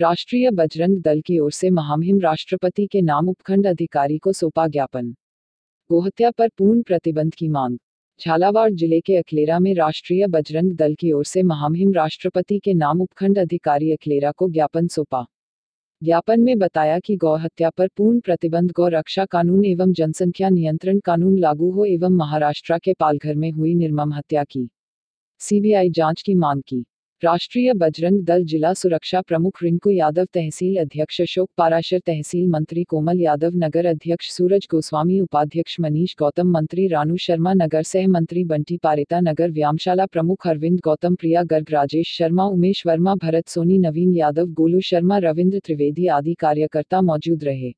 राष्ट्रीय बजरंग दल की ओर से महामहिम राष्ट्रपति के नाम उपखंड अधिकारी को सौंपा ज्ञापन। गोहत्या पर पूर्ण प्रतिबंध की मांग। झालावाड़ ज़िले के अखलेरा में राष्ट्रीय बजरंग दल की ओर से महामहिम राष्ट्रपति के नाम उपखंड अधिकारी अखलेरा को ज्ञापन सौंपा। ज्ञापन में बताया कि गौ हत्या पर पूर्ण प्रतिबंध गौ रक्षा कानून एवं जनसंख्या नियंत्रण कानून लागू हो एवं महाराष्ट्र के पालघर में हुई निर्मम हत्या की। सीबीआई जाँच की मांग की। राष्ट्रीय बजरंग दल जिला सुरक्षा प्रमुख रिंकू यादव तहसील अध्यक्ष अशोक पाराशर तहसील मंत्री कोमल यादव नगर अध्यक्ष सूरज गोस्वामी उपाध्यक्ष मनीष गौतम मंत्री रानू शर्मा नगर सह मंत्री बंटी पारेता नगर व्यामशाला प्रमुख अरविंद गौतम प्रिया गर्ग राजेश शर्मा उमेश वर्मा भरत सोनी नवीन यादव गोलू शर्मा रविंद्र त्रिवेदी आदि कार्यकर्ता मौजूद रहे।